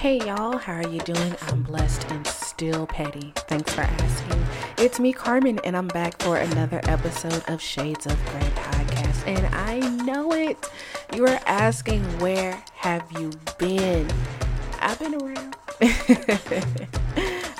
Hey y'all, how are you doing? I'm blessed and still petty. Thanks for asking. It's me, Carmen, and I'm back for another episode of Shades of Grey podcast. And I know it. You are asking, where have you been? I've been around.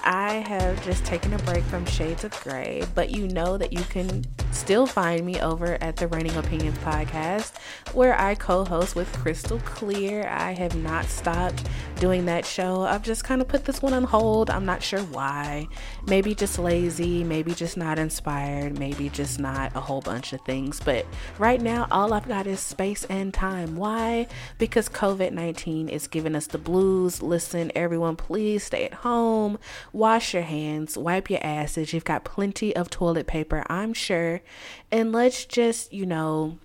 I have just taken a break from Shades of Grey, but you know that you can still find me over at the Reigning Opinions podcast, where I co host with Crystal Clear. I have not stopped doing that show. I've just kind of put this one on hold. I'm not sure why. Maybe just lazy, maybe just not inspired, maybe just not a whole bunch of things. But right now, all I've got is space and time. Why? Because COVID 19 is giving us the blues. Listen, everyone, please stay at home Wash your hands, wipe your asses. You've got plenty of toilet paper, I'm sure. And let's just, you know,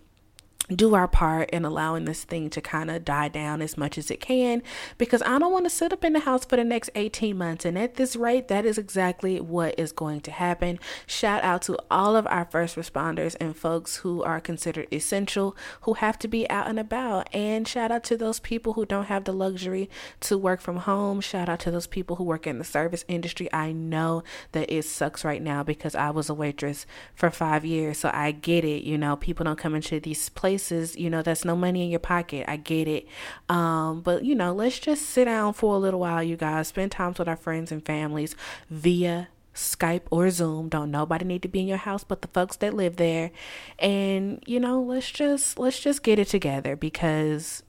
do our part in allowing this thing to kind of die down as much as it can because I don't want to sit up in the house for the next 18 months. And at this rate, that is exactly what is going to happen. Shout out to all of our first responders and folks who are considered essential, who have to be out and about. And shout out to those people who don't have the luxury to work from home. Shout out to those people who work in the service industry. I know that it sucks right now because I was a waitress for five years. So I get it. You know, people don't come into these places places, you know, that's no money in your pocket. I get it. Um, but, you know, let's just sit down for a little while, you guys. Spend times with our friends and families via Skype or Zoom. Don't nobody need to be in your house but the folks that live there. And, you know, let's just let's just get it together because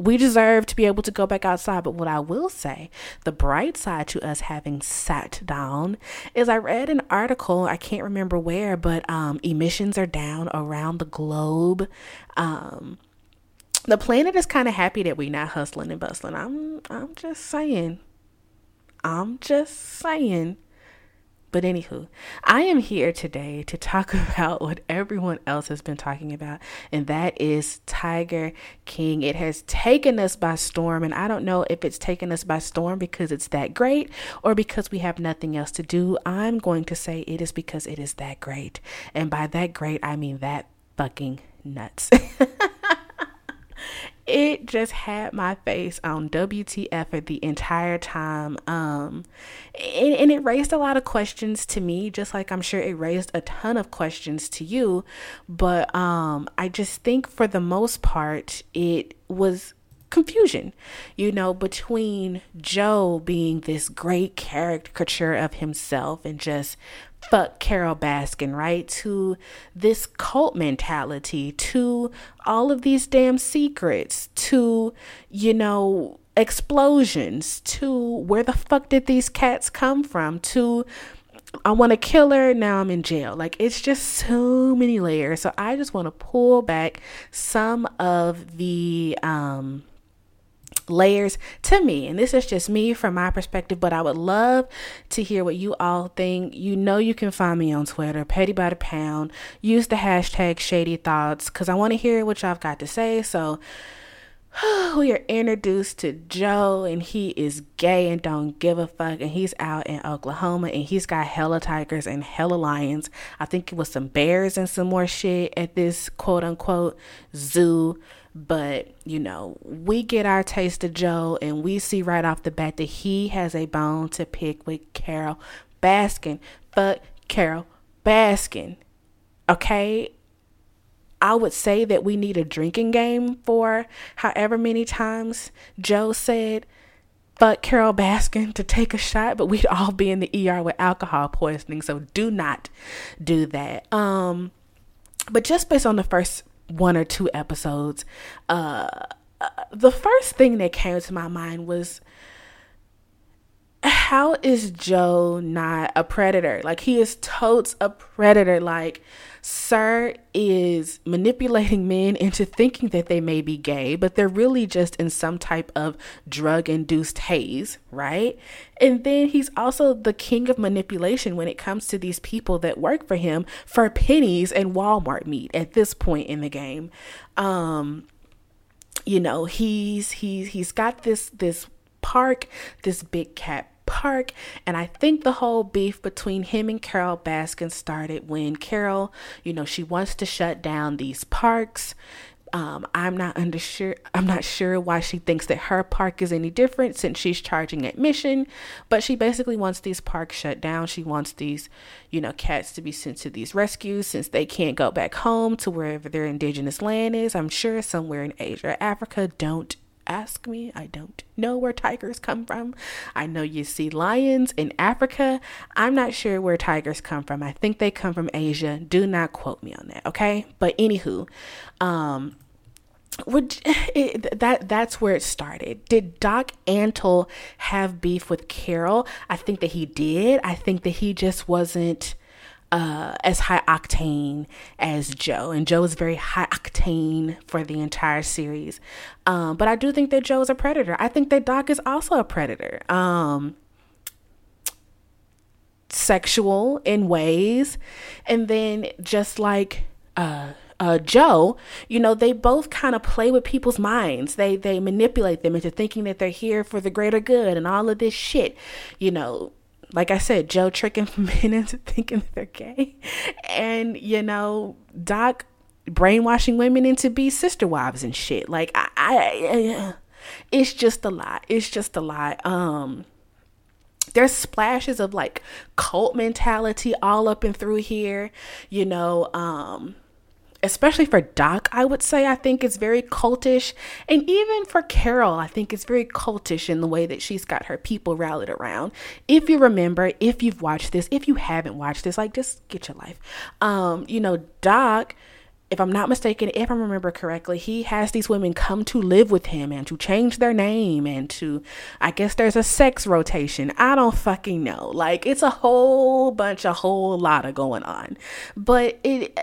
we deserve to be able to go back outside. But what I will say, the bright side to us having sat down is I read an article, I can't remember where, but um, emissions are down around the globe. Um, the planet is kind of happy that we're not hustling and bustling. I'm I'm just saying. I'm just saying. But anywho, I am here today to talk about what everyone else has been talking about, and that is Tiger King. It has taken us by storm, and I don't know if it's taken us by storm because it's that great or because we have nothing else to do. I'm going to say it is because it is that great. And by that great, I mean that fucking nuts. it just had my face on WTF for the entire time. Um, and, and, it raised a lot of questions to me, just like I'm sure it raised a ton of questions to you. But um, I just think for the most part, it was confusion, you know, between Joe being this great caricature of himself and just fuck Carole Baskin, right? To this cult mentality, to all of these damn secrets, to, you know, explosions, to where the fuck did these cats come from, to I want to kill her. Now I'm in jail. Like it's just so many layers. So I just want to pull back some of the um layers to me. And this is just me from my perspective, but I would love to hear what you all think. You know, you can find me on Twitter, Petty by the Pound. Use the hashtag Shady Thoughts because I want to hear what y'all got to say. So, we are introduced to Joe, and he is gay and don't give a fuck. And he's out in Oklahoma, and he's got hella tigers and hella lions. I think it was some bears and some more shit at this quote unquote zoo but, you know, we get our taste of Joe and we see right off the bat that he has a bone to pick with Carole Baskin. Fuck Carole Baskin. Okay? I would say that we need a drinking game for however many times Joe said, fuck Carole Baskin to take a shot, but we'd all be in the ER with alcohol poisoning. So do not do that. Um, but just based on the first one or two episodes, uh, the first thing that came to my mind was how is Joe not a predator? Like he is totes a predator. Like Sir is manipulating men into thinking that they may be gay, but they're really just in some type of drug induced haze, right? And then he's also the king of manipulation when it comes to these people that work for him for pennies and Walmart meat at this point in the game. Um, you know, he's he's he's got this this park, this big cat park. And I think the whole beef between him and Carole Baskin started when Carol, you know, she wants to shut down these parks. Um, I'm not under sure. I'm not sure why she thinks that her park is any different since she's charging admission. But she basically wants these parks shut down. She wants these, you know, cats to be sent to these rescues since they can't go back home to wherever their indigenous land is. I'm sure somewhere in Asia Africa. Don't ask me. I don't know where tigers come from. I know you see lions in Africa. I'm not sure where tigers come from. I think they come from Asia. Do not quote me on that, okay? But anywho, um would it, that that's where it started. Did Doc Antle have beef with Carol? I think that he did. I think that he just wasn't uh, as high octane as Joe, and Joe is very high octane for the entire series. Um, but I do think that Joe is a predator. I think that Doc is also a predator. Um, sexual in ways, and then just like uh, uh, Joe, you know, they both kind of play with people's minds. They they manipulate them into thinking that they're here for the greater good and all of this shit. You know, like I said, Joe tricking men into thinking they're gay, and you know, Doc brainwashing women into be sister wives and shit. Like I, I, I it's just a lot. It's just a lot. Um, there's splashes of like cult mentality all up and through here. You know, um, especially for Doc, I would say I think it's very cultish. And even for Carol, I think it's very cultish in the way that she's got her people rallied around. If you remember, if you've watched this, if you haven't watched this, like just get your life. Um, you know, Doc if I'm not mistaken, if I remember correctly, he has these women come to live with him and to change their name and to, I guess there's a sex rotation. I don't fucking know. Like, it's a whole bunch, a whole lot of going on. But it.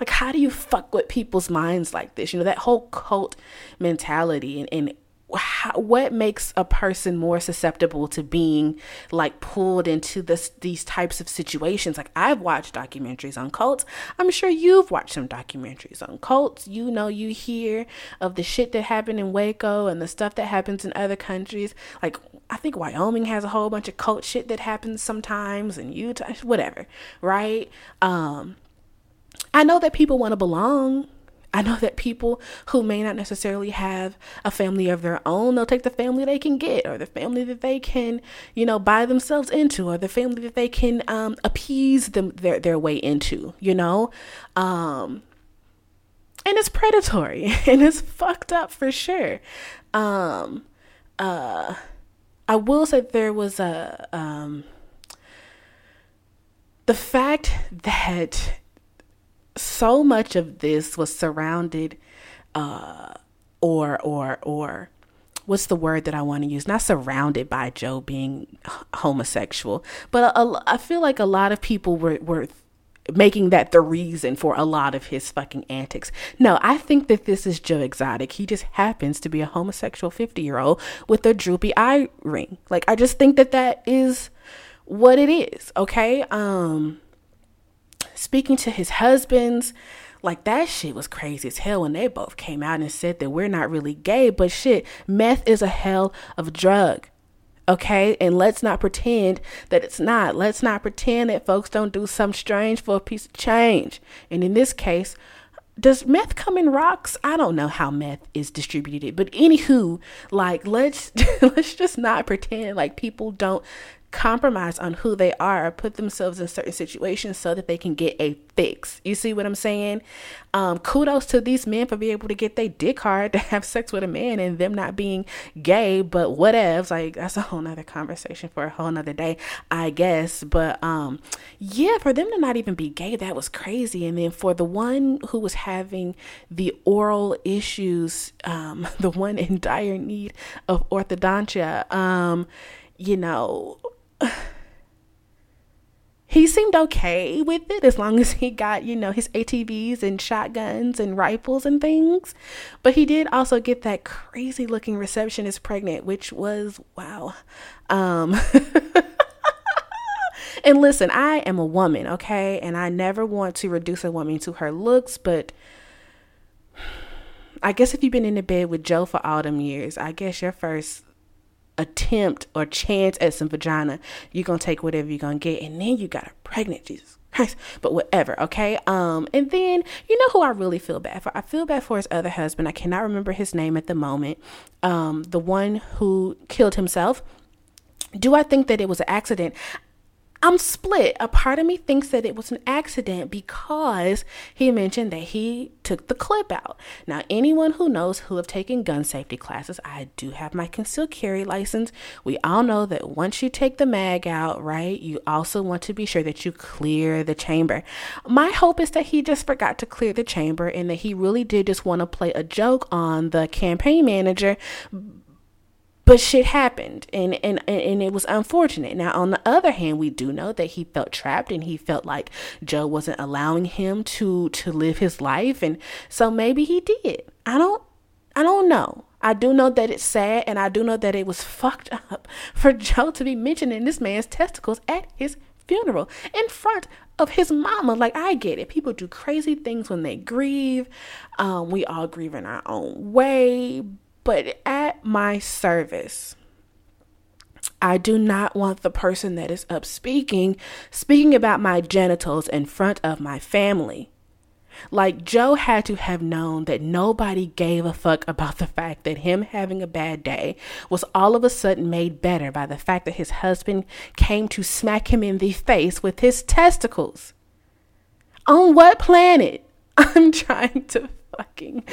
Like, how do you fuck with people's minds like this? You know, that whole cult mentality and, and how, what makes a person more susceptible to being like pulled into this these types of situations? Like i've watched documentaries on cults. I'm sure you've watched some documentaries on cults. You know you hear of the shit that happened in waco and the stuff that happens in other countries. Like i think wyoming has a whole bunch of cult shit that happens sometimes and utah whatever right? Um I know that people want to belong. I know that people who may not necessarily have a family of their own, they'll take the family they can get, or the family that they can, you know, buy themselves into, or the family that they can um, appease them their their way into, you know. Um, and it's predatory and it's fucked up for sure. Um, uh, I will say there was a um, the fact that so much of this was surrounded uh, or or or what's the word that I want to use? Not surrounded by Joe being homosexual, but a, a, I feel like a lot of people were were making that the reason for a lot of his fucking antics. No, I think that this is Joe Exotic. He just happens to be a homosexual 50 year old with a droopy eye ring. Like, I just think that that is what it is. Okay. Um, speaking to his husbands. Like that shit was crazy as hell when they both came out and said that we're not really gay, but shit, meth is a hell of a drug. Okay, and let's not pretend that it's not. Let's not pretend that folks don't do something strange for a piece of change. And in this case, does meth come in rocks? I don't know how meth is distributed, but anywho, like let's let's just not pretend like people don't compromise on who they are, put themselves in certain situations so that they can get a fix. You see what I'm saying? Um, kudos to these men for being able to get their dick hard to have sex with a man and them not being gay, but whatevs. Like that's a whole nother conversation for a whole nother day, I guess. But um, yeah, for them to not even be gay, that was crazy. And then for the one who was having the oral issues, um, the one in dire need of orthodontia, um, you know, he seemed okay with it as long as he got, you know, his ATVs and shotguns and rifles and things. But he did also get that crazy looking receptionist pregnant, which was wow. Um And listen, I am a woman, okay? And I never want to reduce a woman to her looks, but I guess if you've been in the bed with Joe for all them years, I guess your first attempt or chance at some vagina, you're gonna take whatever you're gonna get, and then you got her pregnant. Jesus Christ, but whatever, okay? Um, and then you know who I really feel bad for? I feel bad for his other husband. I cannot remember his name at the moment. Um, the one who killed himself. Do I think that it was an accident? I'm split. A part of me thinks that it was an accident because he mentioned that he took the clip out. Now, anyone who knows who have taken gun safety classes, I do have my concealed carry license. We all know that once you take the mag out, right, you also want to be sure that you clear the chamber. My hope is that he just forgot to clear the chamber and that he really did just want to play a joke on the campaign manager but shit happened and, and and it was unfortunate now on the other hand we do know that he felt trapped and he felt like joe wasn't allowing him to to live his life and so maybe he did i don't i don't know I do know that it's sad and I do know that it was fucked up for Joe to be mentioning this man's testicles at his funeral in front of his mama. Like, I get it. People do crazy things when they grieve. Um, we all grieve in our own way, but at my service, I do not want the person that is up speaking speaking about my genitals in front of my family. Like Joe had to have known that nobody gave a fuck about the fact that him having a bad day was all of a sudden made better by the fact that his husband came to smack him in the face with his testicles. On what planet? I'm trying to fucking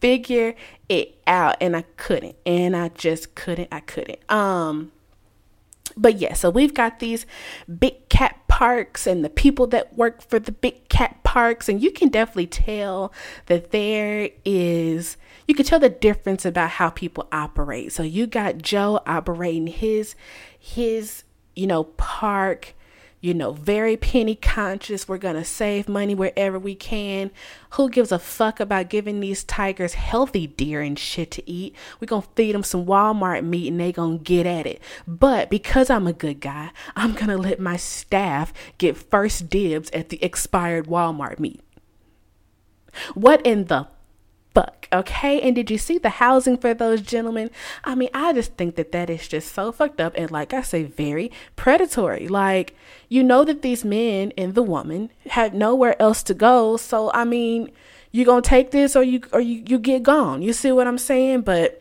figure it out and I couldn't. And I just couldn't. I couldn't. Um but yeah, so we've got these big cat parks and the people that work for the big cat parks and you can definitely tell that there is you can tell the difference about how people operate. So you got Joe operating his his you know park you know, very penny conscious. We're going to save money wherever we can. Who gives a fuck about giving these tigers healthy deer and shit to eat? We're going to feed them some Walmart meat and they going to get at it. But because I'm a good guy, I'm going to let my staff get first dibs at the expired Walmart meat. What in the fuck, okay? And did you see the housing for those gentlemen? I mean, I just think that that is just so fucked up and, like I say, very predatory. Like, you know that these men and the woman had nowhere else to go, so I mean, you're gonna take this or you or you you get gone. You see what I'm saying? But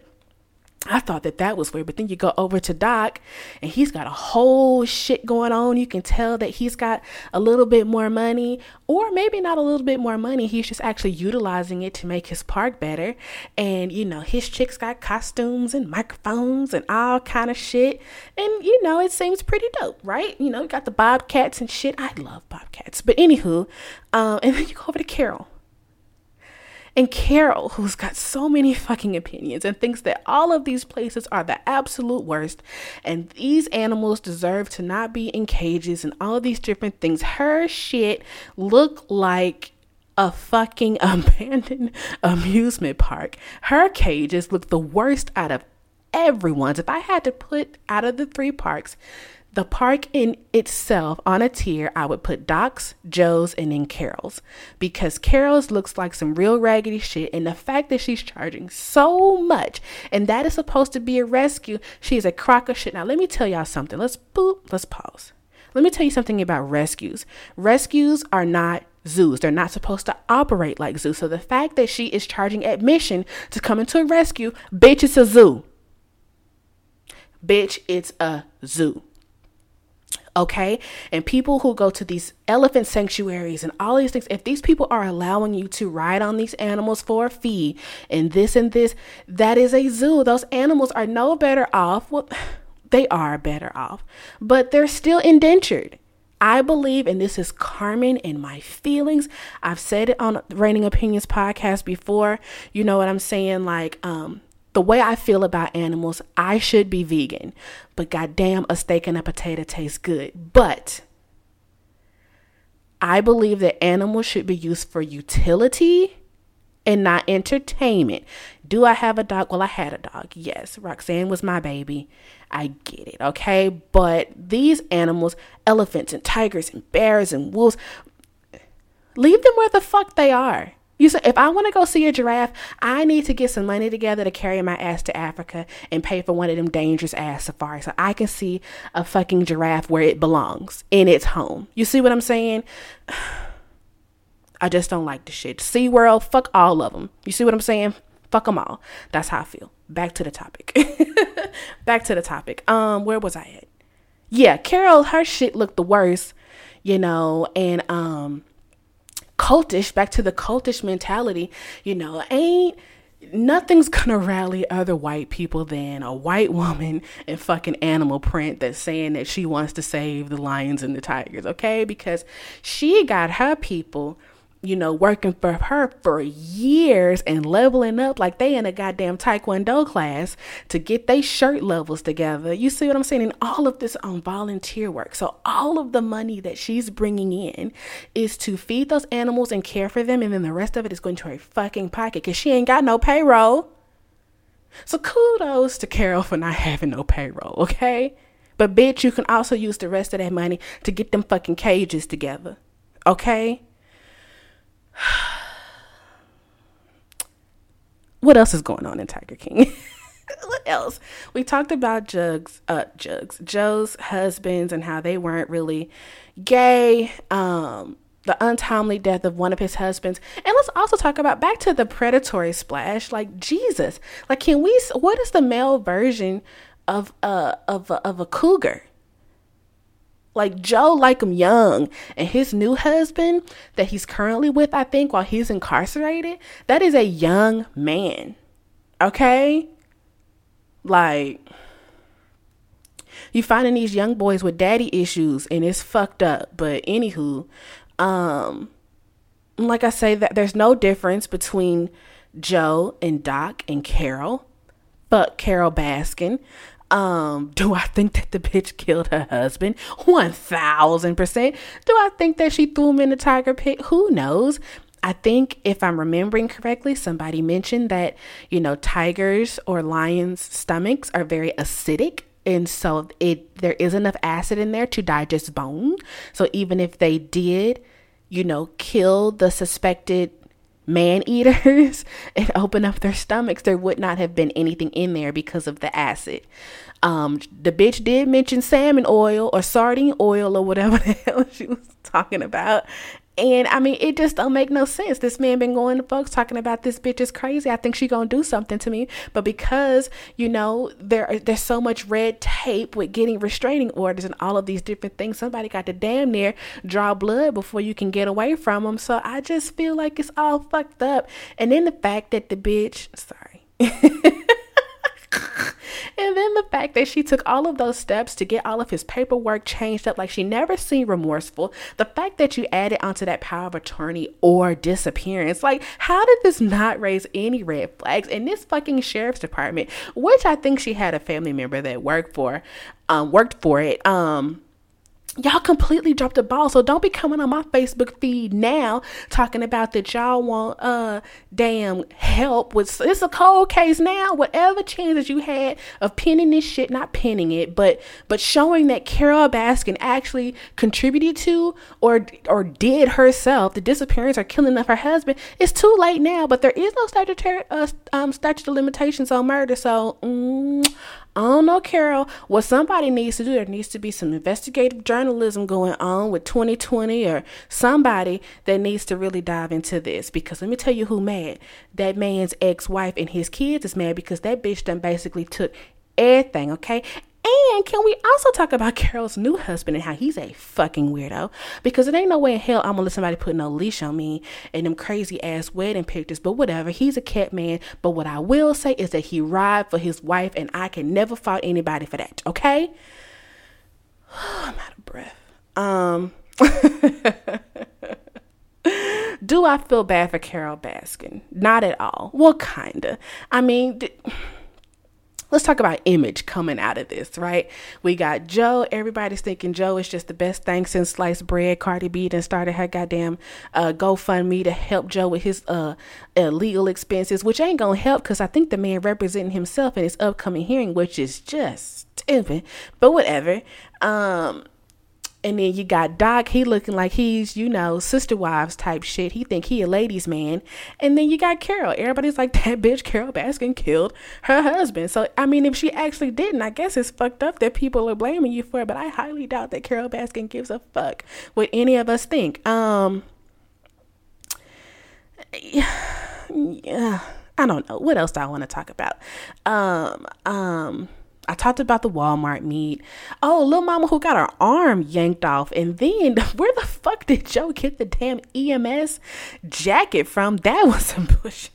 I thought that that was weird, but then you go over to Doc and he's got a whole shit going on. You can tell that he's got a little bit more money, or maybe not a little bit more money. He's just actually utilizing it to make his park better. And you know, his chicks got costumes and microphones and all kind of shit. And you know, it seems pretty dope, right? You know, you got the bobcats and shit. I love bobcats. But anywho, um, and then you go over to Carol. And Carol, who's got so many fucking opinions and thinks that all of these places are the absolute worst and these animals deserve to not be in cages and all of these different things, her shit look like a fucking abandoned amusement park. Her cages look the worst out of everyone's. If I had to put out of the three parks, the park in itself on a tier, I would put Doc's, Joe's, and then Carol's because Carol's looks like some real raggedy shit. And the fact that she's charging so much and that is supposed to be a rescue, she's a crock of shit. Now, let me tell y'all something. Let's boop, let's pause. Let me tell you something about rescues. Rescues are not zoos. They're not supposed to operate like zoos. So the fact that she is charging admission to come into a rescue, bitch, it's a zoo. Bitch, it's a zoo okay? And people who go to these elephant sanctuaries and all these things, if these people are allowing you to ride on these animals for a fee and this and this, that is a zoo. Those animals are no better off. Well, they are better off, but they're still indentured. I believe, and this is Carmen and my feelings. I've said it on the Reigning Opinions podcast before. You know what I'm saying? Like, um, the way I feel about animals, I should be vegan. But goddamn, a steak and a potato tastes good. But I believe that animals should be used for utility and not entertainment. Do I have a dog? Well, I had a dog. Yes, Roxanne was my baby. I get it, okay? But these animals, elephants and tigers and bears and wolves, leave them where the fuck they are. You said if I want to go see a giraffe, I need to get some money together to carry my ass to Africa and pay for one of them dangerous ass safaris so I can see a fucking giraffe where it belongs in its home. You see what I'm saying? I just don't like the shit. SeaWorld, fuck all of them. You see what I'm saying? Fuck them all. That's how I feel. Back to the topic. Back to the topic. Um, where was I at? Yeah, Carol, her shit looked the worst, you know, and um cultish, back to the cultish mentality, you know, ain't nothing's gonna rally other white people than a white woman in fucking animal print that's saying that she wants to save the lions and the tigers, okay? Because she got her people you know, working for her for years and leveling up like they in a goddamn taekwondo class to get their shirt levels together. You see what I'm saying? And all of this on volunteer work. So all of the money that she's bringing in is to feed those animals and care for them, and then the rest of it is going to her fucking pocket because she ain't got no payroll. So kudos to Carol for not having no payroll, okay? But bitch, you can also use the rest of that money to get them fucking cages together, okay? what else is going on in Tiger King? what else? We talked about Jugs, uh, Jugs, Joe's husbands and how they weren't really gay. Um, the untimely death of one of his husbands, and let's also talk about back to the predatory splash. Like Jesus, like can we? What is the male version of uh of a, of a cougar? Like Joe like him young and his new husband that he's currently with, I think, while he's incarcerated, that is a young man. Okay? Like you finding these young boys with daddy issues and it's fucked up. But anywho, um like I say that there's no difference between Joe and Doc and Carol. Fuck Carole Baskin. Um, do I think that the bitch killed her husband? 1000%. Do I think that she threw him in the tiger pit? Who knows? I think if I'm remembering correctly, somebody mentioned that, you know, tigers or lions' stomachs are very acidic and so it there is enough acid in there to digest bone. So even if they did, you know, kill the suspected man eaters and open up their stomachs, there would not have been anything in there because of the acid. Um, the bitch did mention salmon oil or sardine oil or whatever the hell she was talking about. And I mean, it just don't make no sense. This man been going to folks talking about this bitch is crazy. I think she gonna do something to me. But because you know there there's so much red tape with getting restraining orders and all of these different things, somebody got to damn near draw blood before you can get away from them. So I just feel like it's all fucked up. And then the fact that the bitch, sorry. And then the fact that she took all of those steps to get all of his paperwork changed up like she never seemed remorseful. The fact that you added onto that power of attorney or disappearance. Like, how did this not raise any red flags? in this fucking sheriff's department, which I think she had a family member that worked for, um, worked for it. Um, y'all completely dropped the ball. So don't be coming on my Facebook feed now talking about that y'all want uh damn help with it's a cold case now. Whatever chances you had of pinning this shit, not pinning it, but but showing that Carole Baskin actually contributed to or or did herself the disappearance or killing of her husband, it's too late now. But there is no statutory uh, um statute of limitations on murder. So mm, I don't know, Carol. What somebody needs to do, there needs to be some investigative journalism going on with 2020 or somebody that needs to really dive into this. Because let me tell you who mad. That man's ex wife and his kids is mad because that bitch done basically took everything, okay? And can we also talk about Carol's new husband and how he's a fucking weirdo? Because it ain't no way in hell I'm gonna let somebody put no leash on me and them crazy ass wedding pictures. But whatever, he's a cat man. But what I will say is that he ride for his wife, and I can never fault anybody for that. Okay? I'm out of breath. Um. Do I feel bad for Carole Baskin? Not at all. Well, kinda. I mean let's talk about image coming out of this, right? We got Joe. Everybody's thinking Joe is just the best thing since sliced bread. Cardi B then started her goddamn uh, GoFundMe to help Joe with his uh, legal expenses, which ain't gonna help because I think the man representing himself in his upcoming hearing, which is just stupid. But whatever. Um, And then you got Doc, he looking like he's, you know, sister wives type shit. He think he a ladies man. And then you got Carol. Everybody's like, that bitch Carole Baskin killed her husband. So, I mean, if she actually didn't, I guess it's fucked up that people are blaming you for it. But I highly doubt that Carole Baskin gives a fuck what any of us think. Um, yeah, I don't know. What else do I want to talk about? Um, um, I talked about the Walmart meat. Oh, little mama who got her arm yanked off. And then where the fuck did Joe get the damn EMS jacket from? That was some bullshit.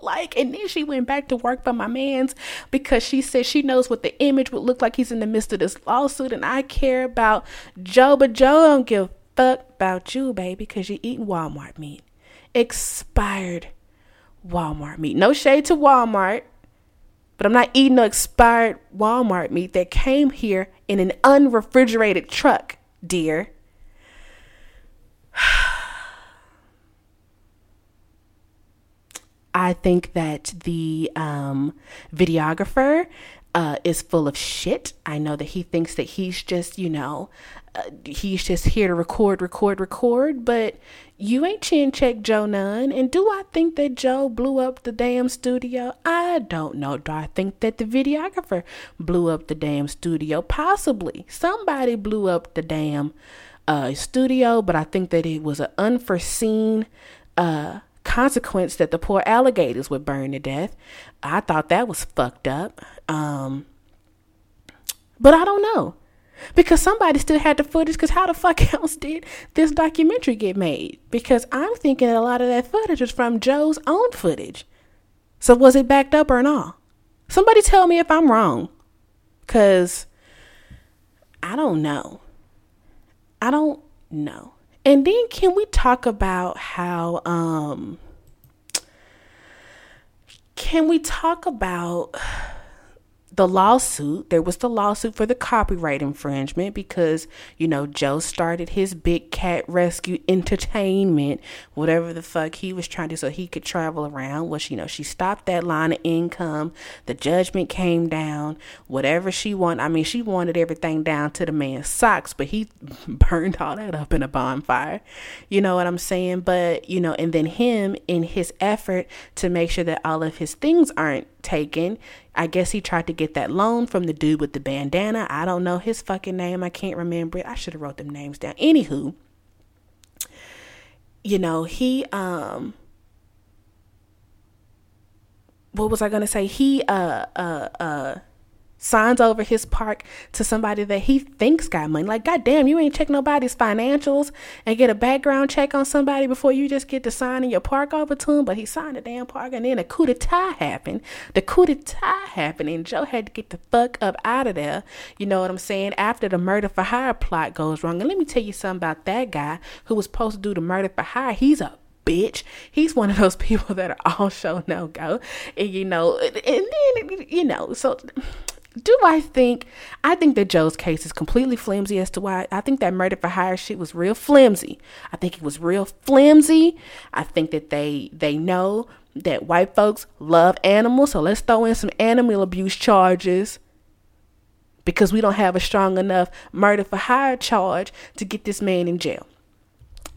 Like, and then she went back to work for my man's because she said she knows what the image would look like. He's in the midst of this lawsuit, and I care about Joe, but Joe don't give fuck about you, baby, because you're eating Walmart meat. Expired Walmart meat. No shade to Walmart. But I'm not eating no expired Walmart meat that came here in an unrefrigerated truck, dear. I think that the um, videographer uh, is full of shit. I know that he thinks that he's just, you know, uh, he's just here to record, record, record. But you ain't chin check Joe none. And do I think that Joe blew up the damn studio? I don't know. Do I think that the videographer blew up the damn studio? Possibly. Somebody blew up the damn uh, studio, but I think that it was an unforeseen uh, consequence that the poor alligators would burn to death. I thought that was fucked up. Um, but I don't know. Because somebody still had the footage because how the fuck else did this documentary get made? Because i'm thinking a lot of that footage was from joe's own footage. So was it backed up or not? Somebody tell me if i'm wrong because i don't know. I don't know and then can we talk about how um can we talk about the lawsuit, there was the lawsuit for the copyright infringement because, you know, Joe started his big cat rescue entertainment, whatever the fuck he was trying to so he could travel around. Well, you know, she stopped that line of income. The judgment came down. Whatever she wanted, I mean, she wanted everything down to the man's socks, but he burned all that up in a bonfire. You know what I'm saying? But, you know, and then him in his effort to make sure that all of his things aren't taken, I guess he tried to get that loan from the dude with the bandana. I don't know his fucking name. I can't remember it. I should have wrote them names down. Anywho, you know, he um what was I gonna say? He uh uh uh signs over his park to somebody that he thinks got money. Like, goddamn, you ain't check nobody's financials and get a background check on somebody before you just get to signing your park over to him. But he signed the damn park, and then a coup d'etat happened. The coup d'etat happened, and Joe had to get the fuck up out of there. You know what I'm saying? After the murder for hire plot goes wrong. And let me tell you something about that guy who was supposed to do the murder for hire. He's a bitch. He's one of those people that are all show no go. And you know, and then you know, so do I think I think that Joe's case is completely flimsy as to why I think that murder for hire shit was real flimsy. I think it was real flimsy. I think that they they know that white folks love animals, so let's throw in some animal abuse charges because we don't have a strong enough murder for hire charge to get this man in jail.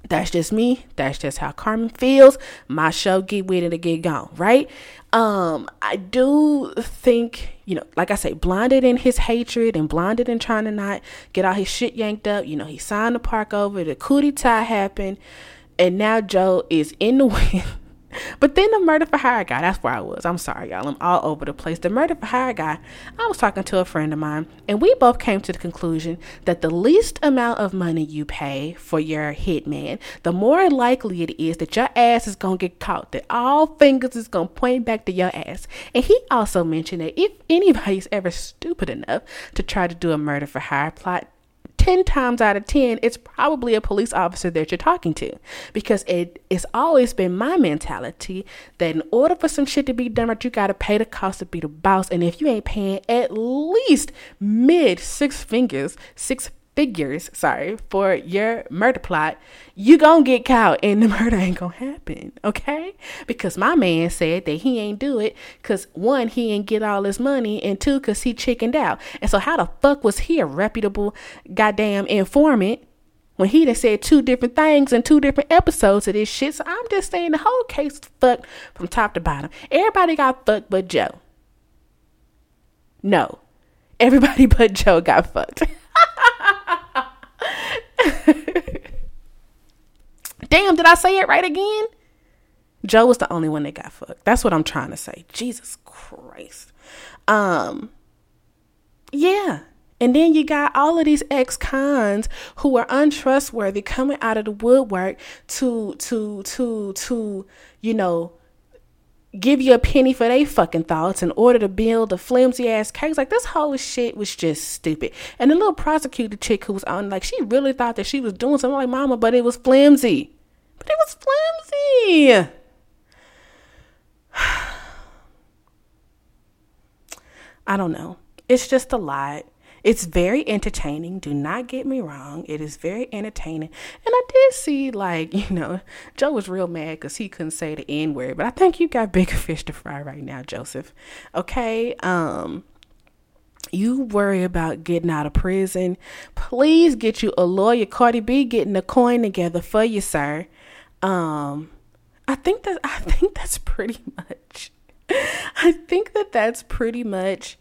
That's just me. That's just how Carmen feels. My show, get with it or get gone, right? Um, I do think, you know, like I say, blinded in his hatred and blinded in trying to not get all his shit yanked up. You know, he signed the park over, the coup d'etat happened, and now Joe is in the wind but then the murder for hire guy, that's where I was. I'm sorry, y'all. I'm all over the place. The murder for hire guy, I was talking to a friend of mine, and we both came to the conclusion that the least amount of money you pay for your hitman, the more likely it is that your ass is going to get caught, that all fingers is going to point back to your ass. And he also mentioned that if anybody's ever stupid enough to try to do a murder for hire plot, 10 times out of 10, it's probably a police officer that you're talking to. Because it, it's always been my mentality that in order for some shit to be done right, you got to pay the cost to be the boss. And if you ain't paying at least mid six fingers, six figures, sorry, for your murder plot, you gonna get caught and the murder ain't gonna happen, okay? Because my man said that he ain't do it because one, he ain't get all his money, and two, because he chickened out. And so how the fuck was he a reputable goddamn informant when he done said two different things in two different episodes of this shit? So I'm just saying the whole case fucked from top to bottom. Everybody got fucked but Joe. No. Everybody but Joe got fucked. Damn, did I say it right again? Joe was the only one that got fucked. That's what I'm trying to say. Jesus Christ. Um yeah. And then you got all of these ex-cons who are untrustworthy coming out of the woodwork to to to to you know give you a penny for they fucking thoughts in order to build a flimsy ass case. Like this whole shit was just stupid. And the little prosecutor chick who was on, like, she really thought that she was doing something like mama, but it was flimsy. But it was flimsy. I don't know. It's just a lot. It's very entertaining. Do not get me wrong. It is very entertaining. And I did see, like, you know, Joe was real mad because he couldn't say the N word. But I think you got bigger fish to fry right now, Joseph. Okay. Um, you worry about getting out of prison. Please get you a lawyer. Cardi B getting a coin together for you, sir. Um, I think that I think that's pretty much. I think that that's pretty much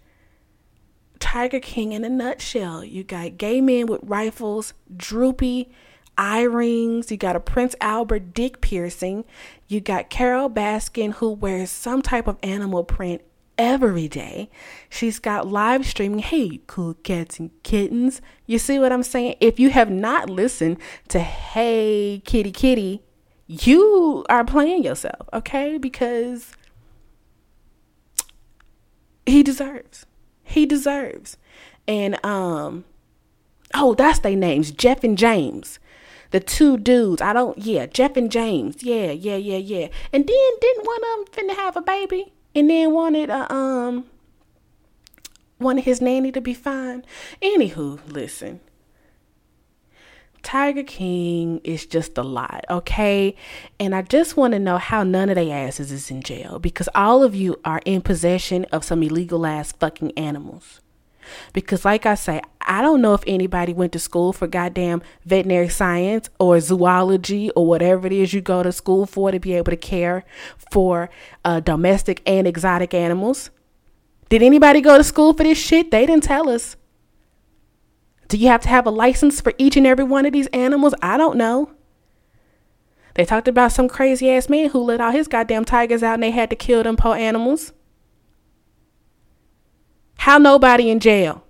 Tiger King in a nutshell. You got gay men with rifles, droopy eye rings. You got a Prince Albert dick piercing. You got Carole Baskin who wears some type of animal print every day. She's got live streaming. Hey, cool cats and kittens. You see what I'm saying? If you have not listened to Hey Kitty Kitty, you are playing yourself, okay? Because he deserves he deserves. And um oh, that's their names, Jeff and James. The two dudes. I don't yeah, Jeff and James. Yeah, yeah, yeah, yeah. And then didn't one of them finna have a baby? And then wanted a um wanted his nanny to be fine. Anywho, listen. Tiger King is just a lot, okay? And I just want to know how none of their asses is in jail because all of you are in possession of some illegal ass fucking animals. Because, like I say, I don't know if anybody went to school for goddamn veterinary science or zoology or whatever it is you go to school for to be able to care for uh, domestic and exotic animals. Did anybody go to school for this shit? They didn't tell us. Do you have to have a license for each and every one of these animals? I don't know. They talked about some crazy ass man who let all his goddamn tigers out and they had to kill them poor animals. How nobody in jail?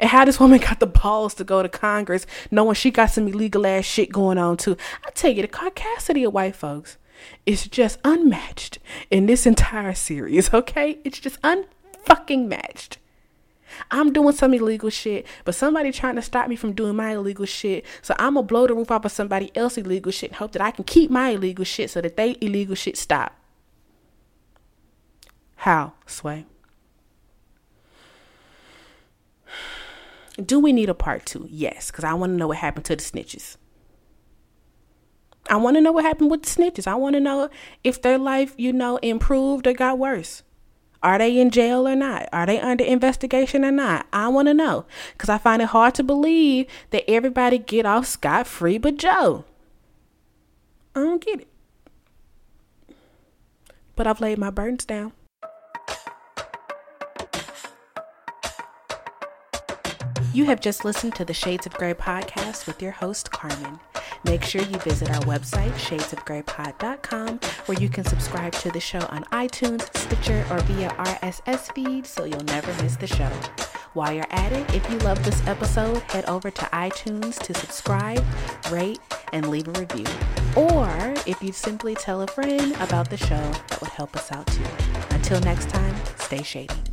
And how this woman got the balls to go to Congress knowing she got some illegal ass shit going on too. I tell you, the caucasity of white folks is just unmatched in this entire series, okay? It's just unfucking matched. I'm doing some illegal shit, but somebody trying to stop me from doing my illegal shit. So I'm gonna blow the roof off of somebody else's illegal shit and hope that I can keep my illegal shit so that they illegal shit stop. How, Sway? Do we need a part two? Yes, because I want to know what happened to the snitches. I want to know what happened with the snitches. I want to know if their life, you know, improved or got worse. Are they in jail or not? Are they under investigation or not? I want to know because I find it hard to believe that everybody get off scot free but Joe. I don't get it. But I've laid my burdens down. You have just listened to the Shades of Grey podcast with your host, Carmen. Make sure you visit our website, shadesofgraypod.com, where you can subscribe to the show on iTunes, Stitcher, or via RSS feed so you'll never miss the show. While you're at it, if you love this episode, head over to iTunes to subscribe, rate, and leave a review. Or if you'd simply tell a friend about the show, that would help us out too. Until next time, stay shady.